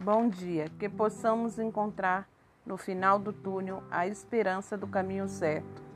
Bom dia, que possamos encontrar no final do túnel a esperança do caminho certo.